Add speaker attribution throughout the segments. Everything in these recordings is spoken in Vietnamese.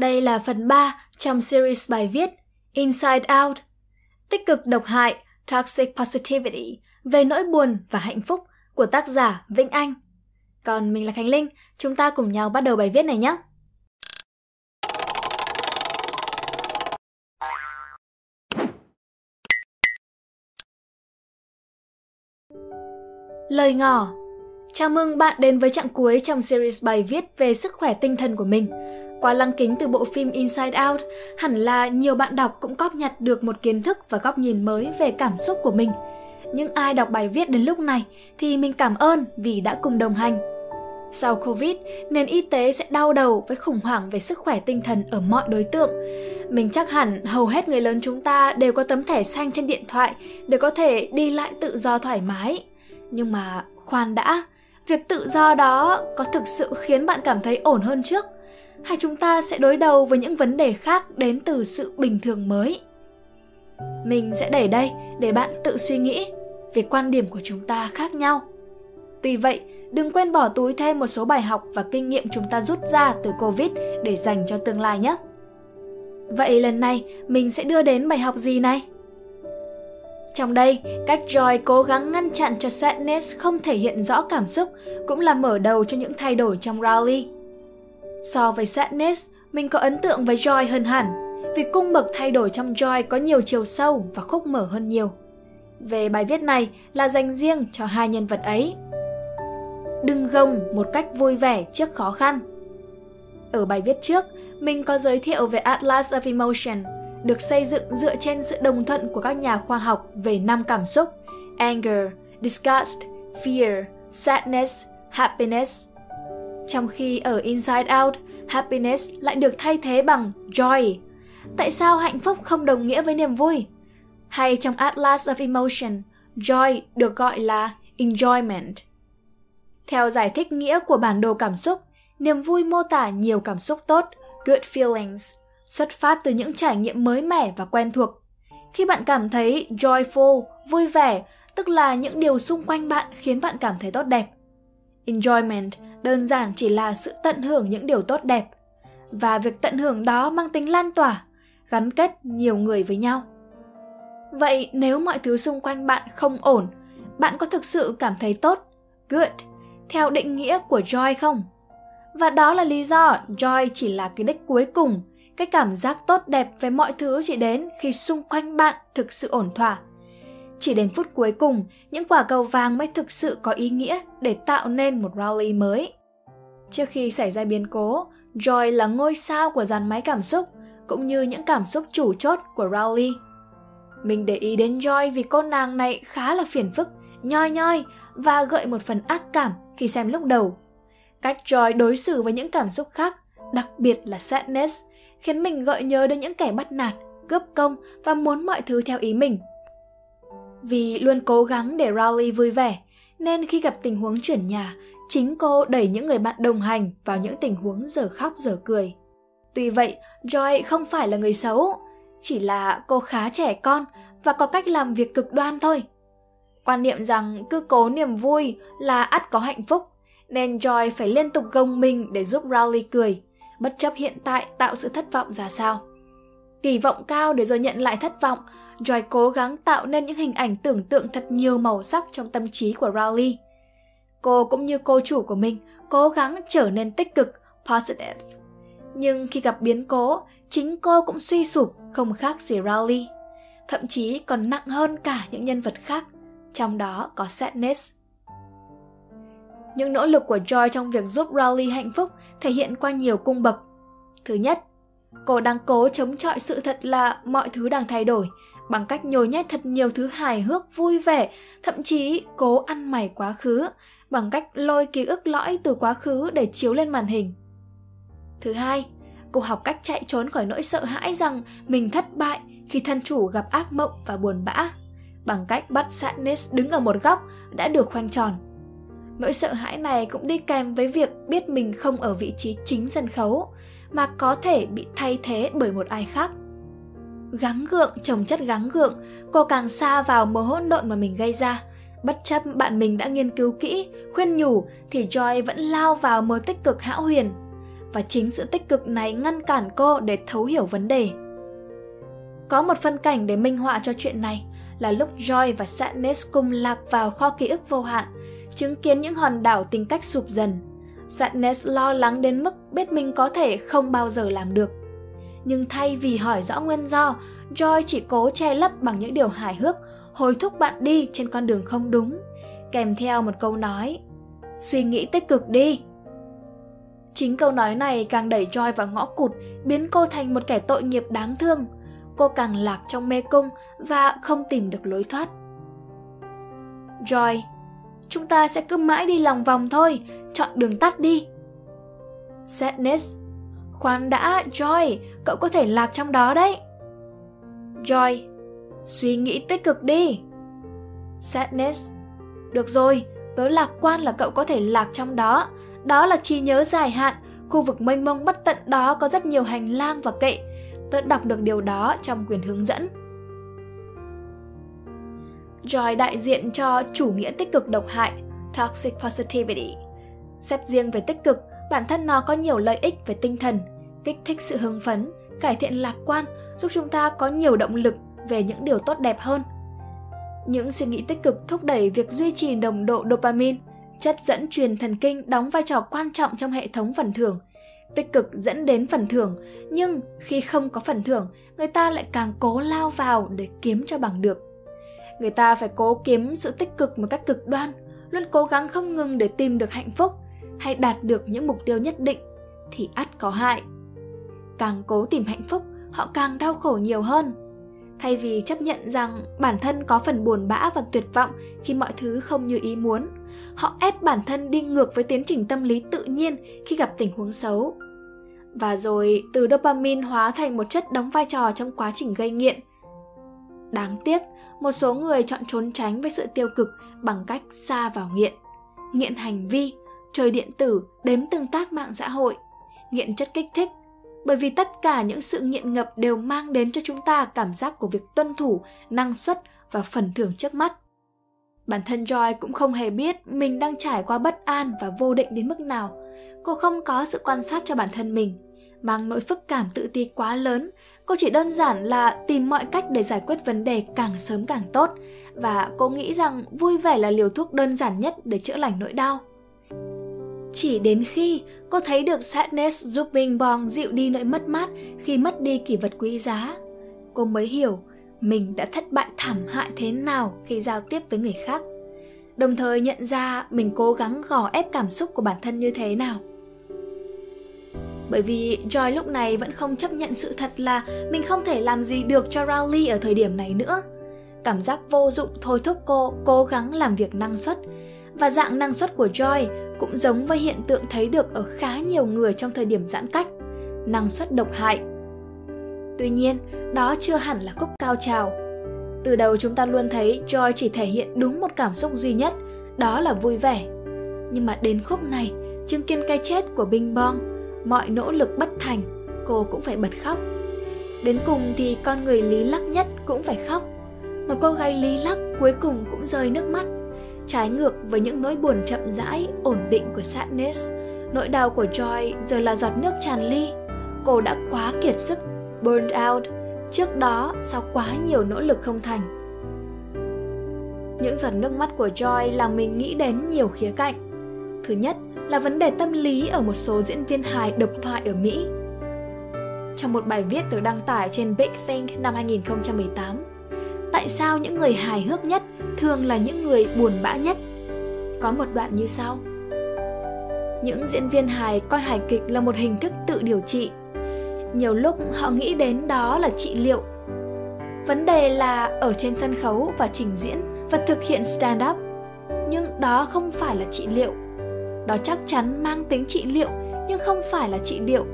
Speaker 1: Đây là phần 3 trong series bài viết Inside Out, tích cực độc hại, Toxic Positivity về nỗi buồn và hạnh phúc của tác giả Vĩnh Anh. Còn mình là Khánh Linh, chúng ta cùng nhau bắt đầu bài viết này nhé. Lời ngỏ Chào mừng bạn đến với chặng cuối trong series bài viết về sức khỏe tinh thần của mình. Qua lăng kính từ bộ phim Inside Out, hẳn là nhiều bạn đọc cũng cóp nhặt được một kiến thức và góc nhìn mới về cảm xúc của mình. Nhưng ai đọc bài viết đến lúc này thì mình cảm ơn vì đã cùng đồng hành. Sau Covid, nền y tế sẽ đau đầu với khủng hoảng về sức khỏe tinh thần ở mọi đối tượng. Mình chắc hẳn hầu hết người lớn chúng ta đều có tấm thẻ xanh trên điện thoại để có thể đi lại tự do thoải mái. Nhưng mà khoan đã, việc tự do đó có thực sự khiến bạn cảm thấy ổn hơn trước hay chúng ta sẽ đối đầu với những vấn đề khác đến từ sự bình thường mới. Mình sẽ để đây để bạn tự suy nghĩ vì quan điểm của chúng ta khác nhau. Tuy vậy đừng quên bỏ túi thêm một số bài học và kinh nghiệm chúng ta rút ra từ covid để dành cho tương lai nhé. Vậy lần này mình sẽ đưa đến bài học gì này? Trong đây, cách Joy cố gắng ngăn chặn cho Sadness không thể hiện rõ cảm xúc cũng là mở đầu cho những thay đổi trong Rowley. So với Sadness, mình có ấn tượng với Joy hơn hẳn, vì cung bậc thay đổi trong Joy có nhiều chiều sâu và khúc mở hơn nhiều. Về bài viết này là dành riêng cho hai nhân vật ấy. Đừng gồng một cách vui vẻ trước khó khăn. Ở bài viết trước, mình có giới thiệu về Atlas of Emotion, được xây dựng dựa trên sự đồng thuận của các nhà khoa học về năm cảm xúc anger, disgust, fear, sadness, happiness. Trong khi ở Inside Out, happiness lại được thay thế bằng joy. Tại sao hạnh phúc không đồng nghĩa với niềm vui? Hay trong Atlas of Emotion, joy được gọi là enjoyment. Theo giải thích nghĩa của bản đồ cảm xúc, niềm vui mô tả nhiều cảm xúc tốt, good feelings, xuất phát từ những trải nghiệm mới mẻ và quen thuộc. Khi bạn cảm thấy joyful, vui vẻ, tức là những điều xung quanh bạn khiến bạn cảm thấy tốt đẹp. Enjoyment đơn giản chỉ là sự tận hưởng những điều tốt đẹp và việc tận hưởng đó mang tính lan tỏa, gắn kết nhiều người với nhau. Vậy nếu mọi thứ xung quanh bạn không ổn, bạn có thực sự cảm thấy tốt, good, theo định nghĩa của joy không? Và đó là lý do joy chỉ là cái đích cuối cùng cái cảm giác tốt đẹp về mọi thứ chỉ đến khi xung quanh bạn thực sự ổn thỏa. Chỉ đến phút cuối cùng, những quả cầu vàng mới thực sự có ý nghĩa để tạo nên một rally mới. Trước khi xảy ra biến cố, Joy là ngôi sao của dàn máy cảm xúc, cũng như những cảm xúc chủ chốt của Rowley. Mình để ý đến Joy vì cô nàng này khá là phiền phức, nhoi nhoi và gợi một phần ác cảm khi xem lúc đầu. Cách Joy đối xử với những cảm xúc khác, đặc biệt là sadness, khiến mình gợi nhớ đến những kẻ bắt nạt, cướp công và muốn mọi thứ theo ý mình. Vì luôn cố gắng để Rowley vui vẻ, nên khi gặp tình huống chuyển nhà, chính cô đẩy những người bạn đồng hành vào những tình huống giờ khóc giờ cười. Tuy vậy, Joy không phải là người xấu, chỉ là cô khá trẻ con và có cách làm việc cực đoan thôi. Quan niệm rằng cứ cố niềm vui là ắt có hạnh phúc, nên Joy phải liên tục gồng mình để giúp Rowley cười bất chấp hiện tại tạo sự thất vọng ra sao. Kỳ vọng cao để rồi nhận lại thất vọng, Joy cố gắng tạo nên những hình ảnh tưởng tượng thật nhiều màu sắc trong tâm trí của Rowley. Cô cũng như cô chủ của mình, cố gắng trở nên tích cực, positive. Nhưng khi gặp biến cố, chính cô cũng suy sụp không khác gì Rowley. Thậm chí còn nặng hơn cả những nhân vật khác, trong đó có Sadness. Những nỗ lực của Joy trong việc giúp Rowley hạnh phúc thể hiện qua nhiều cung bậc. Thứ nhất, cô đang cố chống chọi sự thật là mọi thứ đang thay đổi bằng cách nhồi nhét thật nhiều thứ hài hước vui vẻ, thậm chí cố ăn mày quá khứ bằng cách lôi ký ức lõi từ quá khứ để chiếu lên màn hình. Thứ hai, cô học cách chạy trốn khỏi nỗi sợ hãi rằng mình thất bại khi thân chủ gặp ác mộng và buồn bã bằng cách bắt Sadness đứng ở một góc đã được khoanh tròn Nỗi sợ hãi này cũng đi kèm với việc biết mình không ở vị trí chính sân khấu, mà có thể bị thay thế bởi một ai khác. Gắng gượng chồng chất gắng gượng, cô càng xa vào mớ hỗn độn mà mình gây ra. Bất chấp bạn mình đã nghiên cứu kỹ, khuyên nhủ thì Joy vẫn lao vào mớ tích cực hão huyền. và chính sự tích cực này ngăn cản cô để thấu hiểu vấn đề. Có một phân cảnh để minh họa cho chuyện này là lúc Joy và Sadness cùng lạc vào kho ký ức vô hạn, chứng kiến những hòn đảo tính cách sụp dần. Sadness lo lắng đến mức biết mình có thể không bao giờ làm được. Nhưng thay vì hỏi rõ nguyên do, Joy chỉ cố che lấp bằng những điều hài hước, hối thúc bạn đi trên con đường không đúng, kèm theo một câu nói Suy nghĩ tích cực đi. Chính câu nói này càng đẩy Joy vào ngõ cụt, biến cô thành một kẻ tội nghiệp đáng thương. Cô càng lạc trong mê cung và không tìm được lối thoát. Joy, chúng ta sẽ cứ mãi đi lòng vòng thôi, chọn đường tắt đi. Sadness, khoan đã, Joy, cậu có thể lạc trong đó đấy. Joy, suy nghĩ tích cực đi. Sadness, được rồi, tớ lạc quan là cậu có thể lạc trong đó, đó là trí nhớ dài hạn, khu vực mênh mông bất tận đó có rất nhiều hành lang và kệ. Tớ đọc được điều đó trong quyền hướng dẫn. Joy đại diện cho chủ nghĩa tích cực độc hại, toxic positivity. Xét riêng về tích cực, bản thân nó có nhiều lợi ích về tinh thần, kích thích sự hưng phấn, cải thiện lạc quan, giúp chúng ta có nhiều động lực về những điều tốt đẹp hơn. Những suy nghĩ tích cực thúc đẩy việc duy trì đồng độ dopamine, Chất dẫn truyền thần kinh đóng vai trò quan trọng trong hệ thống phần thưởng. Tích cực dẫn đến phần thưởng, nhưng khi không có phần thưởng, người ta lại càng cố lao vào để kiếm cho bằng được. Người ta phải cố kiếm sự tích cực một cách cực đoan, luôn cố gắng không ngừng để tìm được hạnh phúc hay đạt được những mục tiêu nhất định thì ắt có hại. Càng cố tìm hạnh phúc, họ càng đau khổ nhiều hơn. Thay vì chấp nhận rằng bản thân có phần buồn bã và tuyệt vọng khi mọi thứ không như ý muốn họ ép bản thân đi ngược với tiến trình tâm lý tự nhiên khi gặp tình huống xấu. Và rồi từ dopamine hóa thành một chất đóng vai trò trong quá trình gây nghiện. Đáng tiếc một số người chọn trốn tránh với sự tiêu cực bằng cách xa vào nghiện nghiện hành vi chơi điện tử đếm tương tác mạng xã hội nghiện chất kích thích bởi vì tất cả những sự nghiện ngập đều mang đến cho chúng ta cảm giác của việc tuân thủ, năng suất và phần thưởng trước mắt. Bản thân Joy cũng không hề biết mình đang trải qua bất an và vô định đến mức nào. Cô không có sự quan sát cho bản thân mình, mang nỗi phức cảm tự ti quá lớn. Cô chỉ đơn giản là tìm mọi cách để giải quyết vấn đề càng sớm càng tốt và cô nghĩ rằng vui vẻ là liều thuốc đơn giản nhất để chữa lành nỗi đau. Chỉ đến khi cô thấy được Sadness giúp Bing Bong dịu đi nỗi mất mát khi mất đi kỷ vật quý giá, cô mới hiểu mình đã thất bại thảm hại thế nào khi giao tiếp với người khác. Đồng thời nhận ra mình cố gắng gò ép cảm xúc của bản thân như thế nào. Bởi vì Joy lúc này vẫn không chấp nhận sự thật là mình không thể làm gì được cho Rowley ở thời điểm này nữa. Cảm giác vô dụng thôi thúc cô cố gắng làm việc năng suất. Và dạng năng suất của Joy cũng giống với hiện tượng thấy được ở khá nhiều người trong thời điểm giãn cách, năng suất độc hại. Tuy nhiên, đó chưa hẳn là khúc cao trào. Từ đầu chúng ta luôn thấy Joy chỉ thể hiện đúng một cảm xúc duy nhất, đó là vui vẻ. Nhưng mà đến khúc này, chứng kiến cái chết của Bing Bong, mọi nỗ lực bất thành, cô cũng phải bật khóc. Đến cùng thì con người lý lắc nhất cũng phải khóc. Một cô gái lý lắc cuối cùng cũng rơi nước mắt trái ngược với những nỗi buồn chậm rãi, ổn định của Sadness. Nỗi đau của Joy giờ là giọt nước tràn ly. Cô đã quá kiệt sức, burned out, trước đó sau quá nhiều nỗ lực không thành. Những giọt nước mắt của Joy làm mình nghĩ đến nhiều khía cạnh. Thứ nhất là vấn đề tâm lý ở một số diễn viên hài độc thoại ở Mỹ. Trong một bài viết được đăng tải trên Big Think năm 2018, tại sao những người hài hước nhất thường là những người buồn bã nhất? Có một đoạn như sau. Những diễn viên hài coi hài kịch là một hình thức tự điều trị. Nhiều lúc họ nghĩ đến đó là trị liệu. Vấn đề là ở trên sân khấu và trình diễn và thực hiện stand up nhưng đó không phải là trị liệu đó chắc chắn mang tính trị liệu, nhưng không phải là trị liệu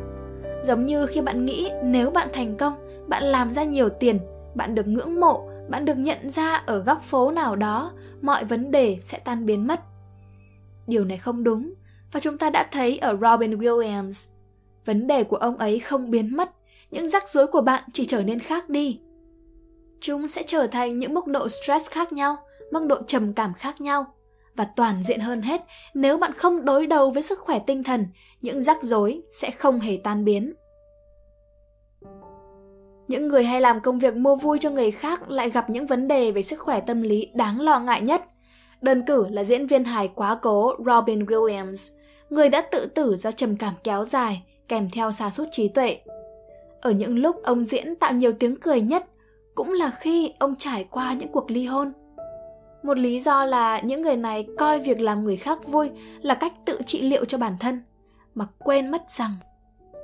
Speaker 1: giống như khi bạn nghĩ nếu bạn thành công, bạn làm ra nhiều tiền, bạn được ngưỡng mộ, bạn được nhận ra ở góc phố nào đó, mọi vấn đề sẽ tan biến mất. Điều này không đúng, và chúng ta đã thấy ở robin williams. Vấn đề của ông ấy không biến mất, những rắc rối của bạn chỉ trở nên khác đi. Chúng sẽ trở thành những mức độ stress khác nhau, mức độ trầm cảm khác nhau và toàn diện hơn hết, nếu bạn không đối đầu với sức khỏe tinh thần, những rắc rối sẽ không hề tan biến. Những người hay làm công việc mua vui cho người khác lại gặp những vấn đề về sức khỏe tâm lý đáng lo ngại nhất. Đơn cử là diễn viên hài quá cố Robin Williams, người đã tự tử do trầm cảm kéo dài, kèm theo sa sút trí tuệ. Ở những lúc ông diễn tạo nhiều tiếng cười nhất, cũng là khi ông trải qua những cuộc ly hôn. Một lý do là những người này coi việc làm người khác vui là cách tự trị liệu cho bản thân, mà quên mất rằng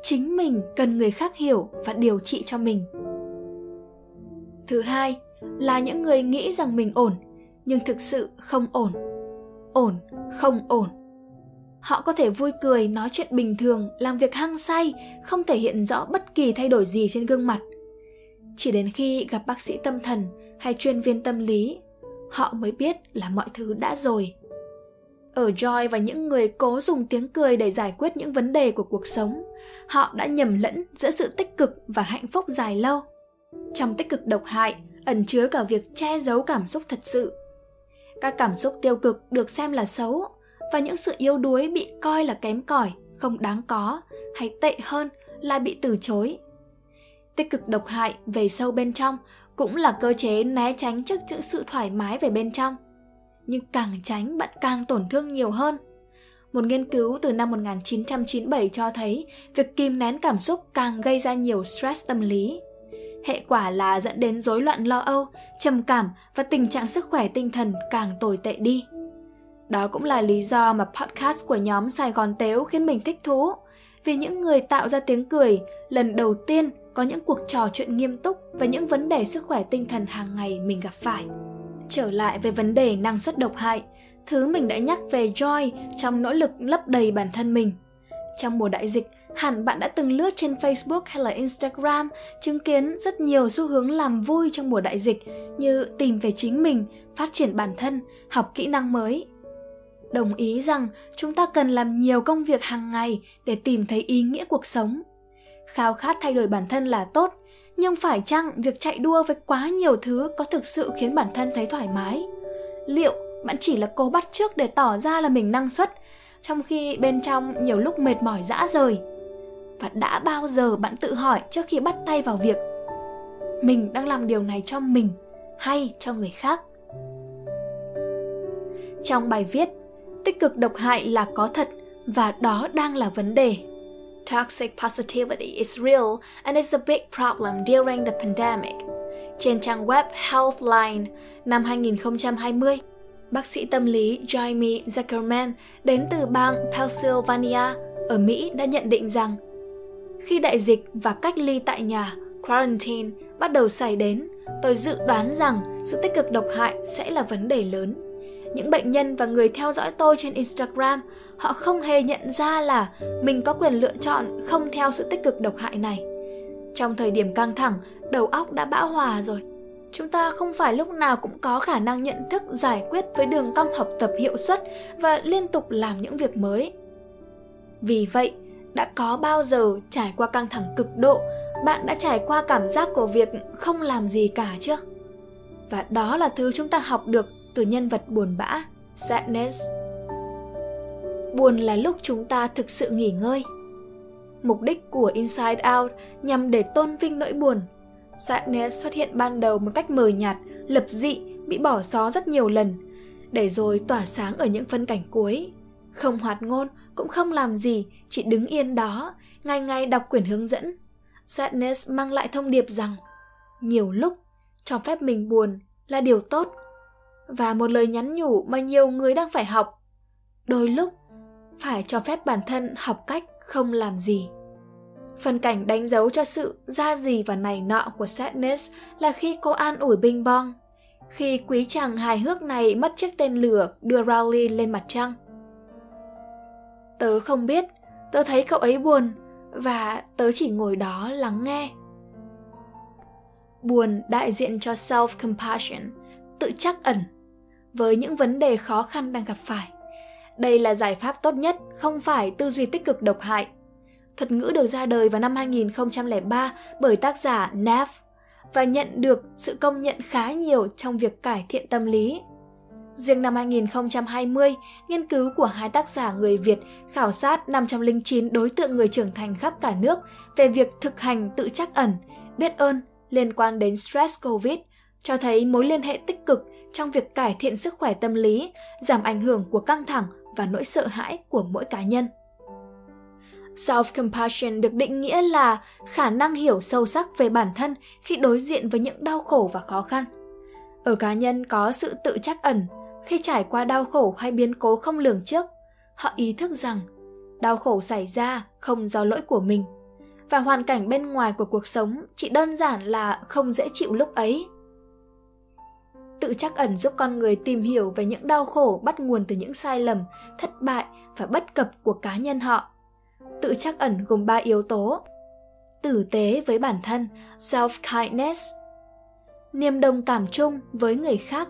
Speaker 1: chính mình cần người khác hiểu và điều trị cho mình. Thứ hai là những người nghĩ rằng mình ổn nhưng thực sự không ổn. Ổn, không ổn. Họ có thể vui cười, nói chuyện bình thường, làm việc hăng say, không thể hiện rõ bất kỳ thay đổi gì trên gương mặt. Chỉ đến khi gặp bác sĩ tâm thần hay chuyên viên tâm lý, họ mới biết là mọi thứ đã rồi. Ở Joy và những người cố dùng tiếng cười để giải quyết những vấn đề của cuộc sống, họ đã nhầm lẫn giữa sự tích cực và hạnh phúc dài lâu. Trong tích cực độc hại ẩn chứa cả việc che giấu cảm xúc thật sự. Các cảm xúc tiêu cực được xem là xấu và những sự yếu đuối bị coi là kém cỏi, không đáng có hay tệ hơn là bị từ chối. Tích cực độc hại về sâu bên trong cũng là cơ chế né tránh trước chữ sự thoải mái về bên trong. Nhưng càng tránh bạn càng tổn thương nhiều hơn. Một nghiên cứu từ năm 1997 cho thấy việc kìm nén cảm xúc càng gây ra nhiều stress tâm lý. Hệ quả là dẫn đến rối loạn lo âu, trầm cảm và tình trạng sức khỏe tinh thần càng tồi tệ đi. Đó cũng là lý do mà podcast của nhóm Sài Gòn Tếu khiến mình thích thú. Vì những người tạo ra tiếng cười lần đầu tiên có những cuộc trò chuyện nghiêm túc và những vấn đề sức khỏe tinh thần hàng ngày mình gặp phải. Trở lại về vấn đề năng suất độc hại, thứ mình đã nhắc về Joy trong nỗ lực lấp đầy bản thân mình. Trong mùa đại dịch, hẳn bạn đã từng lướt trên Facebook hay là Instagram chứng kiến rất nhiều xu hướng làm vui trong mùa đại dịch như tìm về chính mình, phát triển bản thân, học kỹ năng mới. Đồng ý rằng chúng ta cần làm nhiều công việc hàng ngày để tìm thấy ý nghĩa cuộc sống khao khát thay đổi bản thân là tốt nhưng phải chăng việc chạy đua với quá nhiều thứ có thực sự khiến bản thân thấy thoải mái? Liệu bạn chỉ là cố bắt trước để tỏ ra là mình năng suất, trong khi bên trong nhiều lúc mệt mỏi dã rời? Và đã bao giờ bạn tự hỏi trước khi bắt tay vào việc mình đang làm điều này cho mình hay cho người khác? Trong bài viết, tích cực độc hại là có thật và đó đang là vấn đề. Toxic positivity is real and is a big problem during the pandemic. Trên trang web Healthline năm 2020, bác sĩ tâm lý Jamie Zuckerman đến từ bang Pennsylvania ở Mỹ đã nhận định rằng khi đại dịch và cách ly tại nhà quarantine bắt đầu xảy đến, tôi dự đoán rằng sự tích cực độc hại sẽ là vấn đề lớn những bệnh nhân và người theo dõi tôi trên Instagram, họ không hề nhận ra là mình có quyền lựa chọn không theo sự tích cực độc hại này. Trong thời điểm căng thẳng, đầu óc đã bão hòa rồi. Chúng ta không phải lúc nào cũng có khả năng nhận thức giải quyết với đường cong học tập hiệu suất và liên tục làm những việc mới. Vì vậy, đã có bao giờ trải qua căng thẳng cực độ, bạn đã trải qua cảm giác của việc không làm gì cả chưa? Và đó là thứ chúng ta học được từ nhân vật buồn bã, sadness. Buồn là lúc chúng ta thực sự nghỉ ngơi. Mục đích của Inside Out nhằm để tôn vinh nỗi buồn. Sadness xuất hiện ban đầu một cách mờ nhạt, lập dị, bị bỏ xó rất nhiều lần, để rồi tỏa sáng ở những phân cảnh cuối. Không hoạt ngôn, cũng không làm gì, chỉ đứng yên đó, ngày ngày đọc quyển hướng dẫn. Sadness mang lại thông điệp rằng nhiều lúc cho phép mình buồn là điều tốt và một lời nhắn nhủ mà nhiều người đang phải học đôi lúc phải cho phép bản thân học cách không làm gì phần cảnh đánh dấu cho sự ra gì và này nọ của sadness là khi cô an ủi binh bong khi quý chàng hài hước này mất chiếc tên lửa đưa Rowley lên mặt trăng. Tớ không biết, tớ thấy cậu ấy buồn và tớ chỉ ngồi đó lắng nghe. Buồn đại diện cho self-compassion, tự trắc ẩn với những vấn đề khó khăn đang gặp phải. Đây là giải pháp tốt nhất, không phải tư duy tích cực độc hại. Thuật ngữ được ra đời vào năm 2003 bởi tác giả Neff và nhận được sự công nhận khá nhiều trong việc cải thiện tâm lý. Riêng năm 2020, nghiên cứu của hai tác giả người Việt khảo sát 509 đối tượng người trưởng thành khắp cả nước về việc thực hành tự trắc ẩn, biết ơn liên quan đến stress COVID cho thấy mối liên hệ tích cực trong việc cải thiện sức khỏe tâm lý, giảm ảnh hưởng của căng thẳng và nỗi sợ hãi của mỗi cá nhân. Self-compassion được định nghĩa là khả năng hiểu sâu sắc về bản thân khi đối diện với những đau khổ và khó khăn. Ở cá nhân có sự tự trách ẩn, khi trải qua đau khổ hay biến cố không lường trước, họ ý thức rằng đau khổ xảy ra không do lỗi của mình và hoàn cảnh bên ngoài của cuộc sống chỉ đơn giản là không dễ chịu lúc ấy. Tự trắc ẩn giúp con người tìm hiểu về những đau khổ bắt nguồn từ những sai lầm, thất bại và bất cập của cá nhân họ. Tự trắc ẩn gồm 3 yếu tố. Tử tế với bản thân, self-kindness. Niềm đồng cảm chung với người khác,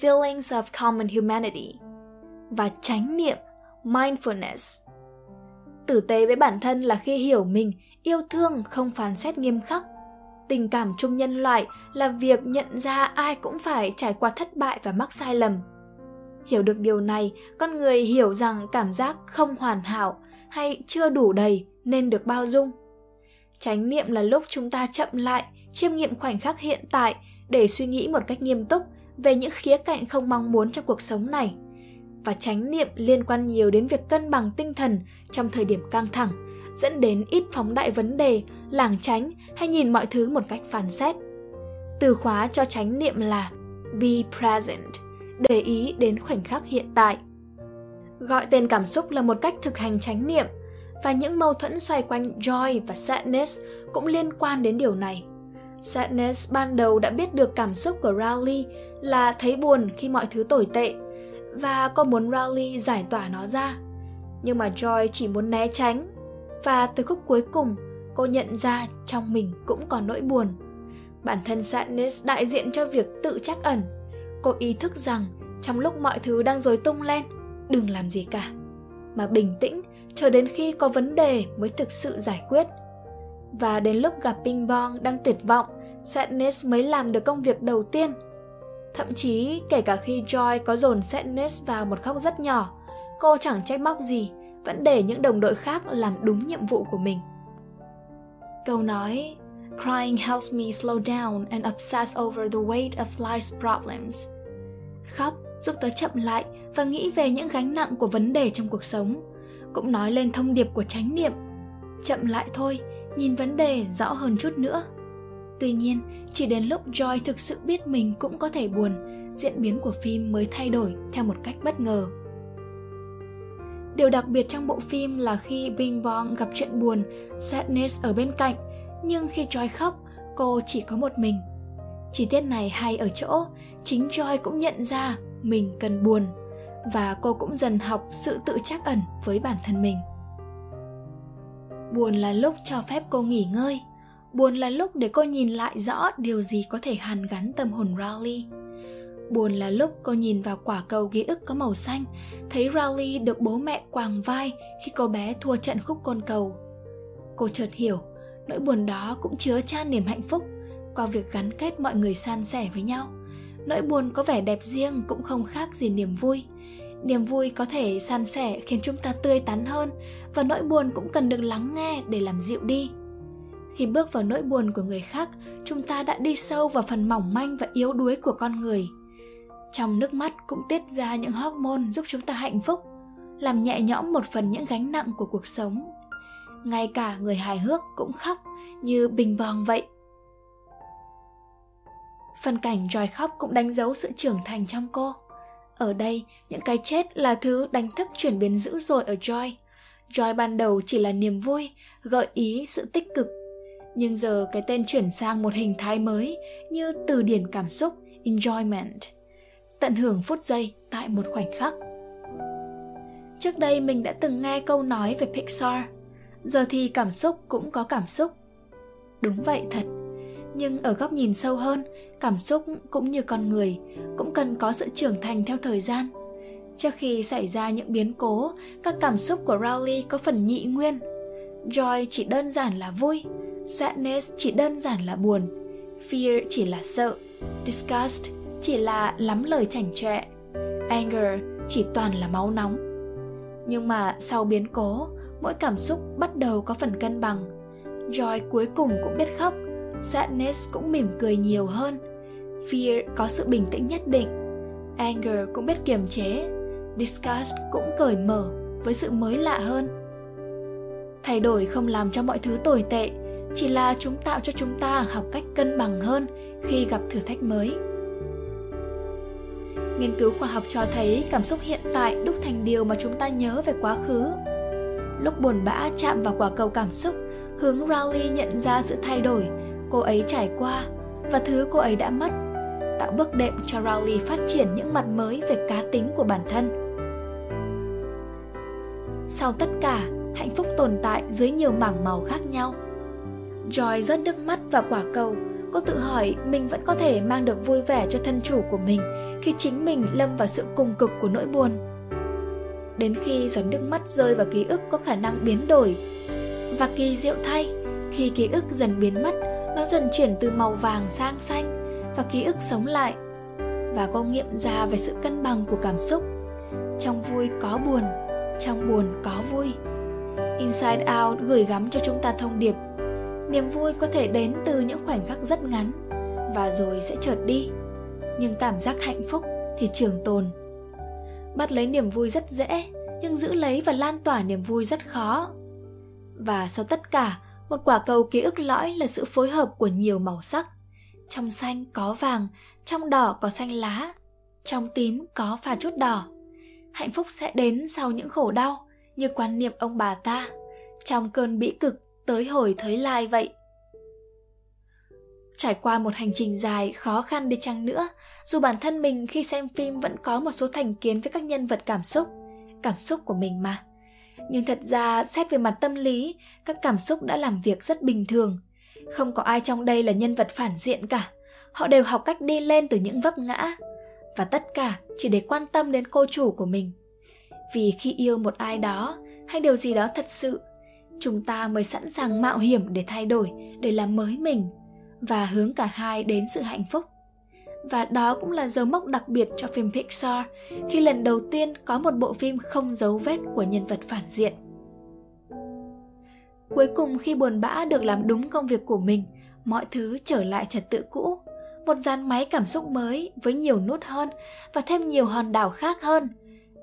Speaker 1: feelings of common humanity. Và chánh niệm, mindfulness. Tử tế với bản thân là khi hiểu mình, yêu thương không phán xét nghiêm khắc. Tình cảm chung nhân loại là việc nhận ra ai cũng phải trải qua thất bại và mắc sai lầm. Hiểu được điều này, con người hiểu rằng cảm giác không hoàn hảo hay chưa đủ đầy nên được bao dung. Chánh niệm là lúc chúng ta chậm lại, chiêm nghiệm khoảnh khắc hiện tại để suy nghĩ một cách nghiêm túc về những khía cạnh không mong muốn trong cuộc sống này. Và chánh niệm liên quan nhiều đến việc cân bằng tinh thần trong thời điểm căng thẳng, dẫn đến ít phóng đại vấn đề, lảng tránh hay nhìn mọi thứ một cách phán xét. Từ khóa cho chánh niệm là be present, để ý đến khoảnh khắc hiện tại. Gọi tên cảm xúc là một cách thực hành chánh niệm và những mâu thuẫn xoay quanh joy và sadness cũng liên quan đến điều này. Sadness ban đầu đã biết được cảm xúc của Rowley là thấy buồn khi mọi thứ tồi tệ và cô muốn Rowley giải tỏa nó ra. Nhưng mà Joy chỉ muốn né tránh và từ khúc cuối cùng cô nhận ra trong mình cũng có nỗi buồn. Bản thân Sadness đại diện cho việc tự trắc ẩn. Cô ý thức rằng trong lúc mọi thứ đang rối tung lên, đừng làm gì cả mà bình tĩnh chờ đến khi có vấn đề mới thực sự giải quyết và đến lúc gặp ping bong đang tuyệt vọng sadness mới làm được công việc đầu tiên thậm chí kể cả khi joy có dồn sadness vào một khóc rất nhỏ cô chẳng trách móc gì vẫn để những đồng đội khác làm đúng nhiệm vụ của mình câu nói, crying helps me slow down and obsess over the weight of life's problems. Khóc giúp tớ chậm lại và nghĩ về những gánh nặng của vấn đề trong cuộc sống. Cũng nói lên thông điệp của chánh niệm, chậm lại thôi, nhìn vấn đề rõ hơn chút nữa. Tuy nhiên, chỉ đến lúc joy thực sự biết mình cũng có thể buồn, diễn biến của phim mới thay đổi theo một cách bất ngờ điều đặc biệt trong bộ phim là khi bing bong gặp chuyện buồn, sadness ở bên cạnh, nhưng khi joy khóc, cô chỉ có một mình chi tiết này hay ở chỗ, chính joy cũng nhận ra mình cần buồn, và cô cũng dần học sự tự trắc ẩn với bản thân mình buồn là lúc cho phép cô nghỉ ngơi, buồn là lúc để cô nhìn lại rõ điều gì có thể hàn gắn tâm hồn Raleigh. Buồn là lúc cô nhìn vào quả cầu ký ức có màu xanh, thấy Riley được bố mẹ quàng vai khi cô bé thua trận khúc côn cầu. Cô chợt hiểu, nỗi buồn đó cũng chứa chan niềm hạnh phúc qua việc gắn kết mọi người san sẻ với nhau. Nỗi buồn có vẻ đẹp riêng cũng không khác gì niềm vui. Niềm vui có thể san sẻ khiến chúng ta tươi tắn hơn và nỗi buồn cũng cần được lắng nghe để làm dịu đi. Khi bước vào nỗi buồn của người khác chúng ta đã đi sâu vào phần mỏng manh và yếu đuối của con người trong nước mắt cũng tiết ra những hormone giúp chúng ta hạnh phúc làm nhẹ nhõm một phần những gánh nặng của cuộc sống ngay cả người hài hước cũng khóc như bình bòng vậy Phần cảnh Joy khóc cũng đánh dấu sự trưởng thành trong cô. Ở đây, những cái chết là thứ đánh thức chuyển biến dữ dội ở Joy. Joy ban đầu chỉ là niềm vui, gợi ý sự tích cực. Nhưng giờ cái tên chuyển sang một hình thái mới như từ điển cảm xúc, enjoyment. Tận hưởng phút giây tại một khoảnh khắc. Trước đây mình đã từng nghe câu nói về Pixar, giờ thì cảm xúc cũng có cảm xúc. Đúng vậy thật, nhưng ở góc nhìn sâu hơn cảm xúc cũng như con người cũng cần có sự trưởng thành theo thời gian trước khi xảy ra những biến cố các cảm xúc của rowley có phần nhị nguyên joy chỉ đơn giản là vui sadness chỉ đơn giản là buồn fear chỉ là sợ disgust chỉ là lắm lời chảnh chọe Anger chỉ toàn là máu nóng. Nhưng mà sau biến cố, mỗi cảm xúc bắt đầu có phần cân bằng. Joy cuối cùng cũng biết khóc, Sadness cũng mỉm cười nhiều hơn, Fear có sự bình tĩnh nhất định, Anger cũng biết kiềm chế, Disgust cũng cởi mở với sự mới lạ hơn. Thay đổi không làm cho mọi thứ tồi tệ, chỉ là chúng tạo cho chúng ta học cách cân bằng hơn khi gặp thử thách mới. Nghiên cứu khoa học cho thấy cảm xúc hiện tại đúc thành điều mà chúng ta nhớ về quá khứ. Lúc buồn bã chạm vào quả cầu cảm xúc, hướng Rowley nhận ra sự thay đổi cô ấy trải qua và thứ cô ấy đã mất, tạo bước đệm cho Rowley phát triển những mặt mới về cá tính của bản thân. Sau tất cả, hạnh phúc tồn tại dưới nhiều mảng màu khác nhau. Joy rớt nước mắt vào quả cầu Cô tự hỏi mình vẫn có thể mang được vui vẻ cho thân chủ của mình khi chính mình lâm vào sự cùng cực của nỗi buồn. Đến khi giọt nước mắt rơi vào ký ức có khả năng biến đổi. Và kỳ diệu thay, khi ký ức dần biến mất, nó dần chuyển từ màu vàng sang xanh và ký ức sống lại. Và cô nghiệm ra về sự cân bằng của cảm xúc. Trong vui có buồn, trong buồn có vui. Inside Out gửi gắm cho chúng ta thông điệp niềm vui có thể đến từ những khoảnh khắc rất ngắn và rồi sẽ chợt đi. Nhưng cảm giác hạnh phúc thì trường tồn. Bắt lấy niềm vui rất dễ, nhưng giữ lấy và lan tỏa niềm vui rất khó. Và sau tất cả, một quả cầu ký ức lõi là sự phối hợp của nhiều màu sắc. Trong xanh có vàng, trong đỏ có xanh lá, trong tím có pha chút đỏ. Hạnh phúc sẽ đến sau những khổ đau như quan niệm ông bà ta. Trong cơn bĩ cực tới hồi thới lai vậy. Trải qua một hành trình dài, khó khăn đi chăng nữa, dù bản thân mình khi xem phim vẫn có một số thành kiến với các nhân vật cảm xúc cảm xúc của mình mà. Nhưng thật ra, xét về mặt tâm lý, các cảm xúc đã làm việc rất bình thường. Không có ai trong đây là nhân vật phản diện cả. Họ đều học cách đi lên từ những vấp ngã. Và tất cả chỉ để quan tâm đến cô chủ của mình. Vì khi yêu một ai đó, hay điều gì đó thật sự chúng ta mới sẵn sàng mạo hiểm để thay đổi để làm mới mình và hướng cả hai đến sự hạnh phúc và đó cũng là dấu mốc đặc biệt cho phim Pixar khi lần đầu tiên có một bộ phim không dấu vết của nhân vật phản diện. Cuối cùng khi buồn bã được làm đúng công việc của mình, mọi thứ trở lại trật tự cũ. Một dàn máy cảm xúc mới với nhiều nút hơn và thêm nhiều hòn đảo khác hơn.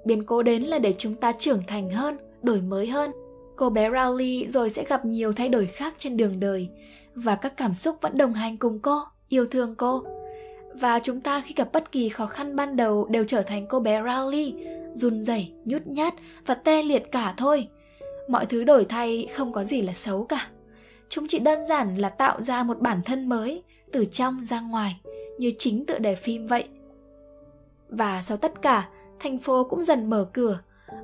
Speaker 1: Biến cố đến là để chúng ta trưởng thành hơn, đổi mới hơn – Cô bé Rowley rồi sẽ gặp nhiều thay đổi khác trên đường đời và các cảm xúc vẫn đồng hành cùng cô, yêu thương cô. Và chúng ta khi gặp bất kỳ khó khăn ban đầu đều trở thành cô bé Rowley, run rẩy, nhút nhát và tê liệt cả thôi. Mọi thứ đổi thay không có gì là xấu cả. Chúng chỉ đơn giản là tạo ra một bản thân mới từ trong ra ngoài, như chính tựa đề phim vậy. Và sau tất cả, thành phố cũng dần mở cửa,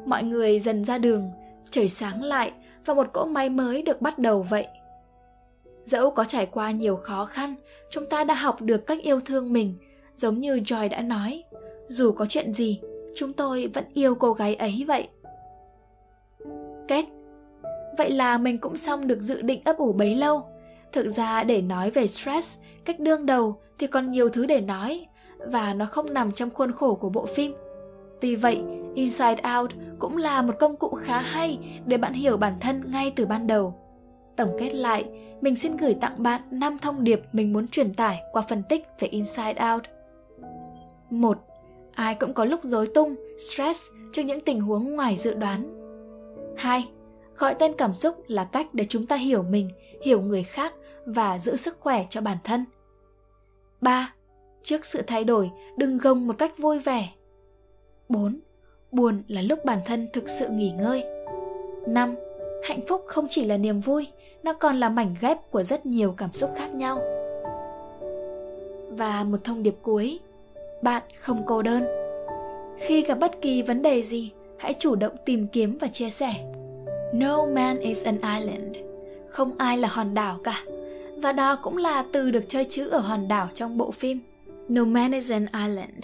Speaker 1: mọi người dần ra đường trời sáng lại và một cỗ máy mới được bắt đầu vậy. Dẫu có trải qua nhiều khó khăn, chúng ta đã học được cách yêu thương mình, giống như joy đã nói. Dù có chuyện gì, chúng tôi vẫn yêu cô gái ấy vậy. Kết. Vậy là mình cũng xong được dự định ấp ủ bấy lâu. Thực ra để nói về stress, cách đương đầu thì còn nhiều thứ để nói và nó không nằm trong khuôn khổ của bộ phim. Tuy vậy Inside Out cũng là một công cụ khá hay để bạn hiểu bản thân ngay từ ban đầu. Tổng kết lại, mình xin gửi tặng bạn 5 thông điệp mình muốn truyền tải qua phân tích về Inside Out. 1. Ai cũng có lúc rối tung, stress trước những tình huống ngoài dự đoán. 2. Gọi tên cảm xúc là cách để chúng ta hiểu mình, hiểu người khác và giữ sức khỏe cho bản thân. 3. Trước sự thay đổi, đừng gồng một cách vui vẻ. 4 buồn là lúc bản thân thực sự nghỉ ngơi. 5. Hạnh phúc không chỉ là niềm vui, nó còn là mảnh ghép của rất nhiều cảm xúc khác nhau. Và một thông điệp cuối, bạn không cô đơn. Khi gặp bất kỳ vấn đề gì, hãy chủ động tìm kiếm và chia sẻ. No man is an island. Không ai là hòn đảo cả. Và đó cũng là từ được chơi chữ ở hòn đảo trong bộ phim No man is an island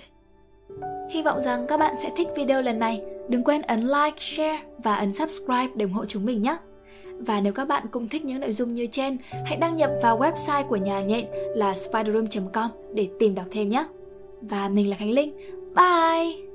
Speaker 1: Hy vọng rằng các bạn sẽ thích video lần này. Đừng quên ấn like, share và ấn subscribe để ủng hộ chúng mình nhé. Và nếu các bạn cũng thích những nội dung như trên, hãy đăng nhập vào website của nhà nhện là spiderroom.com để tìm đọc thêm nhé. Và mình là Khánh Linh. Bye!